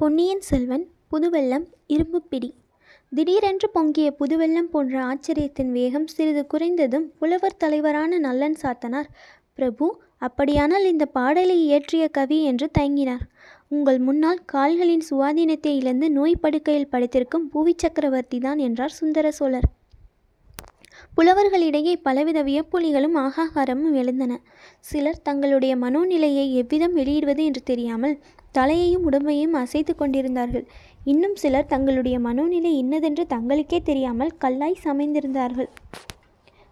பொன்னியின் செல்வன் புதுவெள்ளம் இரும்புப்பிடி. திடீரென்று பொங்கிய புதுவெள்ளம் போன்ற ஆச்சரியத்தின் வேகம் சிறிது குறைந்ததும் புலவர் தலைவரான நல்லன் சாத்தனார் பிரபு அப்படியானால் இந்த பாடலை இயற்றிய கவி என்று தயங்கினார். உங்கள் முன்னால் கால்களின் சுவாதீனத்தை இழந்து நோய் படுக்கையில் படுத்திருக்கும் பூவி சக்கரவர்த்தி தான் என்றார் சுந்தர சோழர். புலவர்களிடையே பலவித வியப்பொலிகளும் ஆகாகாரமும் எழுந்தன. சிலர் தங்களுடைய மனோநிலையை எவ்விதம் வெளியிடுவது என்று தெரியாமல் தலையையும் உடம்பையும் அசைத்து கொண்டிருந்தார்கள். இன்னும் சிலர் தங்களுடைய மனோநிலை இன்னதென்று தங்களுக்கே தெரியாமல் கல்லாய் சமைந்திருந்தார்கள்.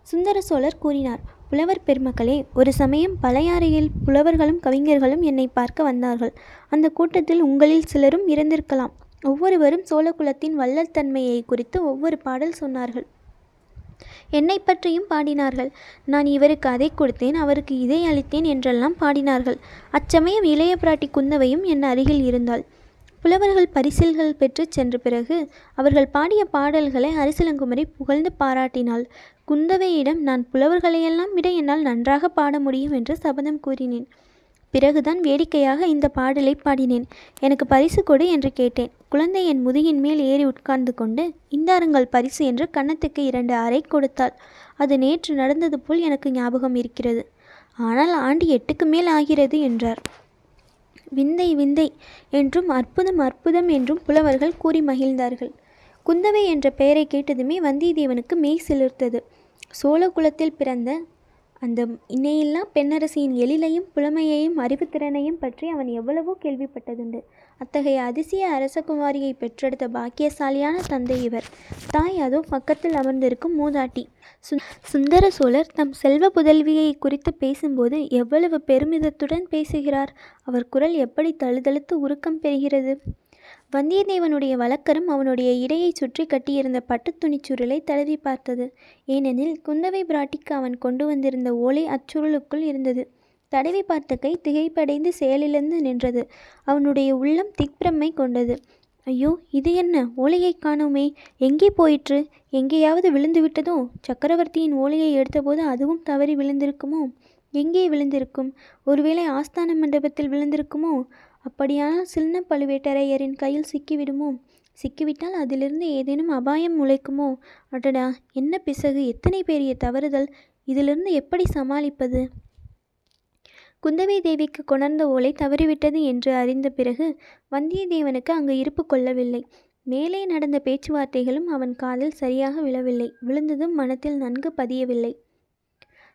சுந்தர சோழர் கூறினார் புலவர் பெருமக்களே ஒரு சமயம் பழையாறையில் புலவர்களும் கவிஞர்களும் என்னை பார்க்க வந்தார்கள். அந்த கூட்டத்தில் உங்களில் சிலரும் இருந்திருக்கலாம். ஒவ்வொருவரும் சோழகுலத்தின் வள்ளல் தன்மையை குறித்து ஒவ்வொரு பாடல் சொன்னார்கள். என்னை பற்றியும் பாடினார்கள். நான் இவருக்கு அதை கொடுத்தேன் அவருக்கு இதை அளித்தேன் என்றெல்லாம் பாடினார்கள். அச்சமயம் இளைய பிராட்டி குந்தவையும் என் அருகில் இருந்தாள். புலவர்கள் பரிசில்கள் பெற்று சென்ற பிறகு அவர்கள் பாடிய பாடல்களை அரசிலங்குமரி புகழ்ந்து பாராட்டினாள். குந்தவையிடம் நான் புலவர்களையெல்லாம் விட என்னால் நன்றாக பாட முடியும் என்று சபதம் கூறினேன். பிறகுதான் வேடிக்கையாக இந்த பாடலை பாடினேன். எனக்கு பரிசு கொடு என்று கேட்டேன். குழந்தை என் முதுகின் மேல் ஏறி உட்கார்ந்து கொண்டு இந்தாருங்கள் பரிசு என்று கன்னத்துக்கு இரண்டு அறை கொடுத்தாள். அது நேற்று நடந்தது போல் எனக்கு ஞாபகம் இருக்கிறது. ஆனால் ஆண்டு எட்டுக்கு மேல் ஆகிறது என்றார். விந்தை விந்தை என்றும் அற்புதம் அற்புதம் என்றும் புலவர்கள் கூறி மகிழ்ந்தார்கள். குந்தவை என்ற பெயரை கேட்டதுமே வந்தியத்தேவனுக்கு மெய் சிலிர்த்தது. சோழ குலத்தில் பிறந்த அந்த இன்னையெல்லாம் பெண்ணரசியின் எழிலையும் புலமையையும் அறிவுத்திறனையும் பற்றி அவன் எவ்வளவோ கேள்விப்பட்டதுண்டு. அத்தகைய அதிசய அரசகுமாரியை பெற்றெடுத்த பாக்கியசாலியான தந்தை இவர். தாய் அதோ பக்கத்தில் அமர்ந்திருக்கும் மூதாட்டி. சுந்தர சோழர் தம் செல்வ புதல்வியை குறித்து பேசும்போது எவ்வளவு பெருமிதத்துடன் பேசுகிறார். அவர் குரல் எப்படி தழுதழுத்து உருக்கம் பெறுகிறது? வந்தியத்தேவனுடைய வழக்கரும் அவனுடைய இடையை சுற்றி கட்டியிருந்த பட்டுத்துணி துணிச்சுருளை தடவி பார்த்தது. ஏனெனில் குந்தவை பிராட்டிக்கு அவன் கொண்டு வந்திருந்த ஓலை அச்சுருளுக்குள் இருந்தது. தடவி பார்த்த கை திகைப்படைந்து செயலிழந்து நின்றது. அவனுடைய உள்ளம் திக்பிரமை கொண்டது. ஐயோ இது என்ன? ஓலையை காணோமே. எங்கே போயிற்று? எங்கேயாவது விழுந்து விட்டதோ? சக்கரவர்த்தியின் ஓலையை எடுத்தபோது அதுவும் தவறி விழுந்திருக்குமோ? எங்கே விழுந்திருக்கும்? ஒருவேளை ஆஸ்தான மண்டபத்தில் விழுந்திருக்குமோ? அப்படியானால் சின்ன பழுவேட்டரையரின் கையில் சிக்கிவிடுமோ? சிக்கிவிட்டால் அதிலிருந்து ஏதேனும் அபாயம் முளைக்குமோ? அடடா என்ன பிசகு? எத்தனை பெரிய தவறுதல்? இதிலிருந்து எப்படி சமாளிப்பது? குந்தவை தேவிக்கு கொணர்ந்த ஓலை தவறிவிட்டது என்று அறிந்த பிறகு வந்தியத்தேவனுக்கு அங்கு இருப்பு கொள்ளவில்லை. மேலே நடந்த பேச்சுவார்த்தைகளும் அவன் காதில் சரியாக விழவில்லை. விழுந்ததும் மனத்தில் நன்கு பதியவில்லை.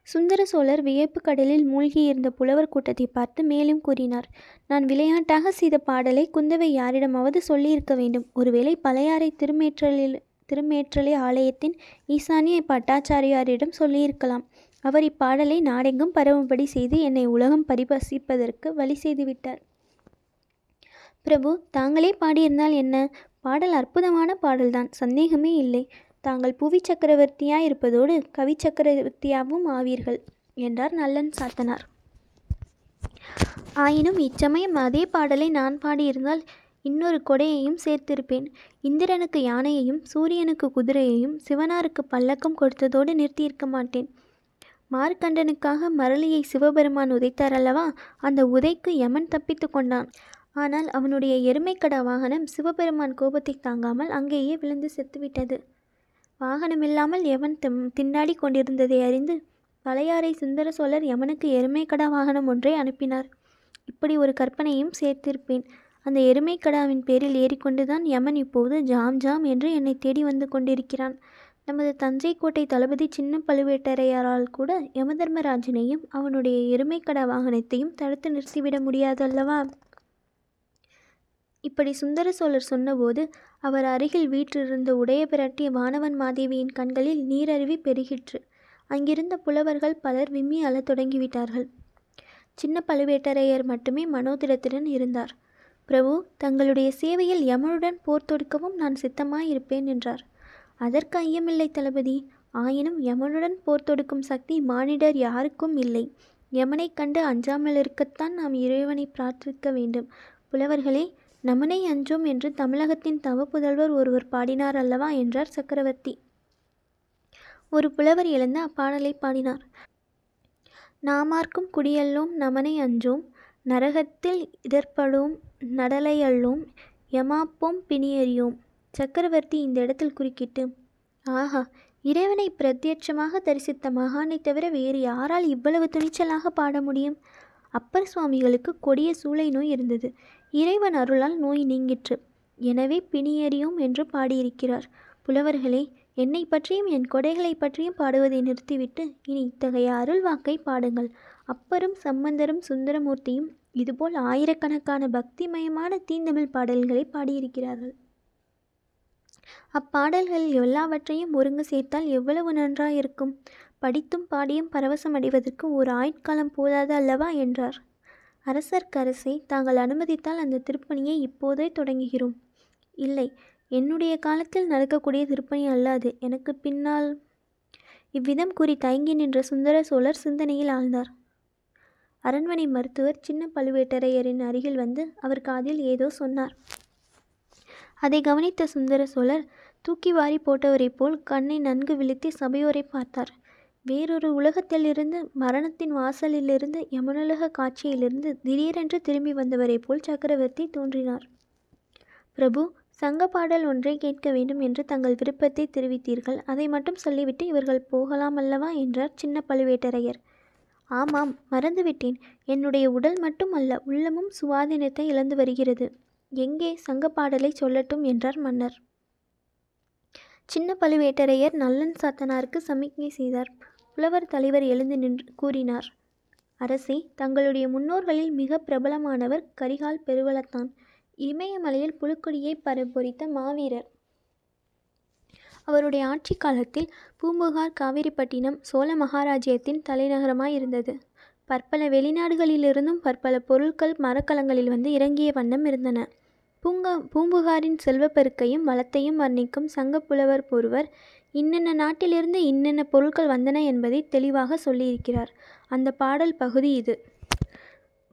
சுந்தர சோழர் வியப்பு கடலில் மூழ்கியிருந்த புலவர் கூட்டத்தை பார்த்து மேலும் கூறினார் நான் விளையாட்டாக செய்த பாடலை குந்தவை யாரிடமாவது சொல்லியிருக்க வேண்டும். ஒருவேளை பழையாறை திருமேற்றலில் திருமேற்றலை ஆலயத்தின் ஈசானிய பட்டாச்சாரியாரிடம் சொல்லியிருக்கலாம். அவர் இப்பாடலை நாடெங்கும் பரவும்படி செய்து என்னை உலகம் பரிபசிப்பதற்கு வழி செய்துவிட்டார். பிரபு தாங்களே பாடியிருந்தால் என்ன? பாடல் அற்புதமான பாடல்தான். சந்தேகமே இல்லை. தாங்கள் புவி சக்கரவர்த்தியாய் இருப்பதோடு கவி சக்கரவர்த்தியாகவும் ஆவீர்கள் என்றார் நல்லன் சாத்தனார். ஆயினும் இச்சமயம் அதே பாடலை நான் பாடியிருந்தால் இன்னொரு கொடையையும் சேர்த்திருப்பேன். இந்திரனுக்கு யானையையும் சூரியனுக்கு குதிரையையும் சிவனாருக்கு பல்லக்கம் கொடுத்ததோடு நிறுத்தியிருக்க மாட்டேன். மார்க்கண்டனுக்காக மரளியை சிவபெருமான் உதைத்தார் அல்லவா அந்த உதைக்கு யமன் தப்பித்து கொண்டான். ஆனால் அவனுடைய எருமைக்கடா வாகனம் சிவபெருமான் கோபத்தை தாங்காமல் அங்கேயே விழுந்து செத்துவிட்டது. வாகனமில்லாமல் எவன் திம் திண்டாடி கொண்டிருந்ததை அறிந்து பழையாறை சுந்தர சோழர் யமனுக்கு எருமைக்கடா வாகனம் ஒன்றை அனுப்பினார். இப்படி ஒரு கற்பனையும் சேர்த்திருப்பேன். அந்த எருமைக்கடாவின் பேரில் ஏறிக்கொண்டுதான் யமன் இப்போது ஜாம் ஜாம் என்று என்னை தேடி வந்து கொண்டிருக்கிறான். நமது தஞ்சை கோட்டை தளபதி சின்ன பழுவேட்டரையரால் கூட யமதர்மராஜனையும் அவனுடைய எருமைக்கடா வாகனத்தையும் தடுத்து நிறுத்திவிட முடியாதல்லவா? இப்படி சுந்தர சோழர் சொன்னபோது அவர் அருகில் வீற்றிருந்த உடைய பிராட்டிய வானவன் மாதேவியின் கண்களில் நீரருவி பெருகிற்று. அங்கிருந்த புலவர்கள் பலர் விம்மி அழத் தொடங்கிவிட்டார்கள். சின்ன பழுவேட்டரையர் மட்டுமே மனோதிடத்துடன் இருந்தார். பிரபு தங்களுடைய சேவையில் யமனுடன் போர் தொடுக்கவும் நான் சித்தமாயிருப்பேன் என்றார். அதற்கு ஐயமில்லை தளபதி. ஆயினும் யமனுடன் போர் தொடுக்கும் சக்தி மானிடர் யாருக்கும் இல்லை. யமனைக் கண்டு அஞ்சாமல் இருக்கத்தான் நாம் இறைவனை பிரார்த்திக்க வேண்டும். புலவர்களே நமனை அஞ்சோம் என்று தமிழகத்தின் தவ புதல்வர் ஒருவர் பாடினார் அல்லவா என்றார் சக்கரவர்த்தி. ஒரு புலவர் எழுந்து அப்பாடலை பாடினார். நாமார்க்கும் குடியல்லோம் நமனை அஞ்சோம் நரகத்தில் இடர்படும் நடலையல்லோம் யமாப்போம் பிணியறியோம். சக்கரவர்த்தி இந்த இடத்தில் குறுக்கிட்டு ஆஹா இறைவனை பிரத்யட்சமாக தரிசித்த மகானை தவிர வேறு யாரால் இவ்வளவு துணிச்சலாக பாட முடியும்? அப்பர் சுவாமிகளுக்கு கொடிய சூளை நோய் இருந்தது. இறைவன் அருளால் நோய் நீங்கிற்று. எனவே பிணியறியோம் என்று பாடியிருக்கிறார். புலவர்களே என்னை பற்றியும் என் கொடைகளை பற்றியும் பாடுவதை நிறுத்திவிட்டு இனி இத்தகைய அருள் வாக்கை பாடுங்கள். அப்பரும் சம்பந்தரும் சுந்தரமூர்த்தியும் இதுபோல் ஆயிரக்கணக்கான பக்திமயமான தீந்தமிழ் பாடல்களை பாடியிருக்கிறார்கள். அப்பாடல்கள் எல்லாவற்றையும் ஒருங்கு சேர்த்தால் எவ்வளவு நன்றாயிருக்கும்? படித்தும் பாடியும் பரவசம் அடைவதற்கு ஒரு ஆயுட்காலம் போதாது அல்லவா? என்றார். அரசர்க்கரசை தாங்கள் அனுமதித்தால் அந்த திருப்பணியை இப்போதே தொடங்குகிறோம். இல்லை என்னுடைய காலத்தில் நடக்கக்கூடிய திருப்பணி அல்லாது எனக்கு பின்னால் இவ்விதம் கூறி தயங்கி நின்ற சுந்தர சோழர் சிந்தனையில் ஆழ்ந்தார். அரண்மனை மருத்துவர் சின்ன பழுவேட்டரையரின் அருகில் வந்து அவர் காதில் ஏதோ சொன்னார். அதை கவனித்த சுந்தர சோழர் தூக்கி வாரி போட்டவரைப் போல் கண்ணை நன்கு விழித்து சபையோரை பார்த்தார். வேறொரு உலகத்திலிருந்து மரணத்தின் வாசலிலிருந்து யமனுலக காட்சியிலிருந்து திடீரென்று திரும்பி வந்தவரைப் போல் சக்கரவர்த்தி தோன்றினார். பிரபு சங்க பாடல் ஒன்றை கேட்க வேண்டும் என்று தங்கள் விருப்பத்தை தெரிவித்தீர்கள். அதை மட்டும் சொல்லிவிட்டு இவர்கள் போகலாம் அல்லவா? என்றார் சின்ன பழுவேட்டரையர். ஆமாம் மறந்துவிட்டேன். என்னுடைய உடல் மட்டும் அல்ல உள்ளமும் சுவாதீனத்தை இழந்து வருகிறது. எங்கே சங்க பாடலை சொல்லட்டும் என்றார் மன்னர். சின்ன பழுவேட்டரையர் நல்லன் சாத்தனாருக்கு சமிக்ஞை செய்தார். புலவர் தலைவர் எழுந்து நின்று கூறினார் அரசே தங்களுடைய முன்னோர்களில் மிக பிரபலமானவர் கரிகால் பெருவளத்தான். இமயமலையில் புழுக்கொடியை பரபொரித்த மாவீரர். அவருடைய ஆட்சி காலத்தில் பூம்புகார் காவிரிப்பட்டினம் சோழ மகாராஜ்யத்தின் தலைநகரமாய் இருந்தது. பற்பல வெளிநாடுகளிலிருந்தும் பற்பல பொருட்கள் மரக்கலங்களில் வந்து இறங்கிய வண்ணம் இருந்தன. பூங்கா பூம்புகாரின் செல்வப்பெருக்கையும் வளத்தையும் வர்ணிக்கும் சங்கப்புலவர் ஒருவர் இன்னென்ன நாட்டிலிருந்து இன்னென்ன பொருட்கள் வந்தன என்பதை தெளிவாக சொல்லியிருக்கிறார். அந்த பாடல் பகுதி இது.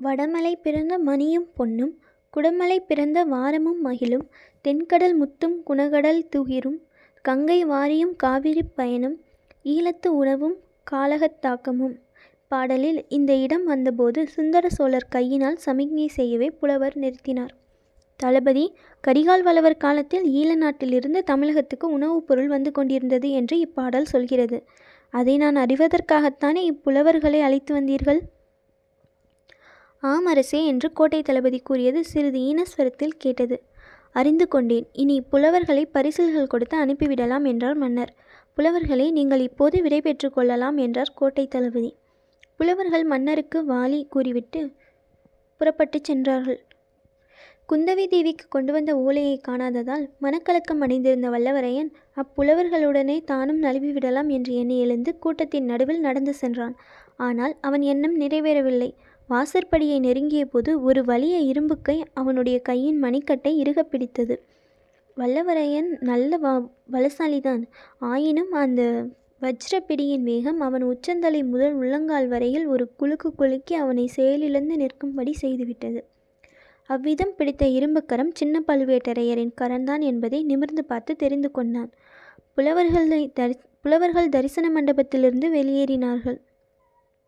வடமலை பிறந்த மணியும் பொன்னும் குடமலை பிறந்த வாரமும் மகிழும் தென்கடல் முத்தும் குணகடல் துகிரும் கங்கை வாரியும் காவிரி பயணம் ஈழத்து உணவும் காலகத்தாக்கமும் பாடலில் இந்த இடம் வந்தபோது சுந்தர சோழர் கையினால் சமிக்ஞை செய்யவே புலவர் நிறுத்தினார். தளபதி கரிகால் வளவர் காலத்தில் ஈழ நாட்டிலிருந்து தமிழகத்துக்கு உணவுப் பொருள் வந்து கொண்டிருந்தது என்று இப்பாடல் சொல்கிறது. அதை நான் அறிவதற்காகத்தானே இப்புலவர்களை அழைத்து வந்தீர்கள்? ஆம் அரசே என்று கோட்டை தளபதி கூறியது சிறிது ஈனஸ்வரத்தில் கேட்டது. அறிந்து கொண்டேன். இனி புலவர்களை பரிசில்கள் கொடுத்து அனுப்பிவிடலாம் என்றார் மன்னர். புலவர்களை நீங்கள் இப்போது விடை பெற்று கொள்ளலாம் என்றார் கோட்டை தளபதி. புலவர்கள் மன்னருக்கு வாலி கூறிவிட்டு புறப்பட்டுச் சென்றார்கள். குந்தவி தேவிக்கு கொண்டு வந்த ஓலையை காணாததால் மனக்கலக்கம் அடைந்திருந்த வல்லவரையன் அப்புலவர்களுடனே தானும் நழுவிவிடலாம் என்று எண்ணி எழுந்து கூட்டத்தின் நடுவில் நடந்து சென்றான். ஆனால் அவன் எண்ணம் நிறைவேறவில்லை. வாசற்படியை நெருங்கிய போது ஒரு வலிய இரும்புக்கை அவனுடைய கையின் மணிக்கட்டை இறுகப் பிடித்தது. வல்லவரையன் நல்ல வ பலசாலிதான் ஆயினும் அந்த வஜ்ரப்பிடியின் வேகம் அவன் உச்சந்தலை முதல் உள்ளங்கால் வரையில் ஒரு குலுக்கு குலுக்கி அவனை செயலிழந்து நிற்கும்படி செய்துவிட்டது. அவ்விதம் பிடித்த இரும்புக்கரம் சின்ன பழுவேட்டரையரின் கரந்தான் என்பதை நிமிர்ந்து பார்த்து தெரிந்து கொண்டான். புலவர்களை தரி புலவர்கள் தரிசன மண்டபத்திலிருந்து வெளியேறினார்கள்.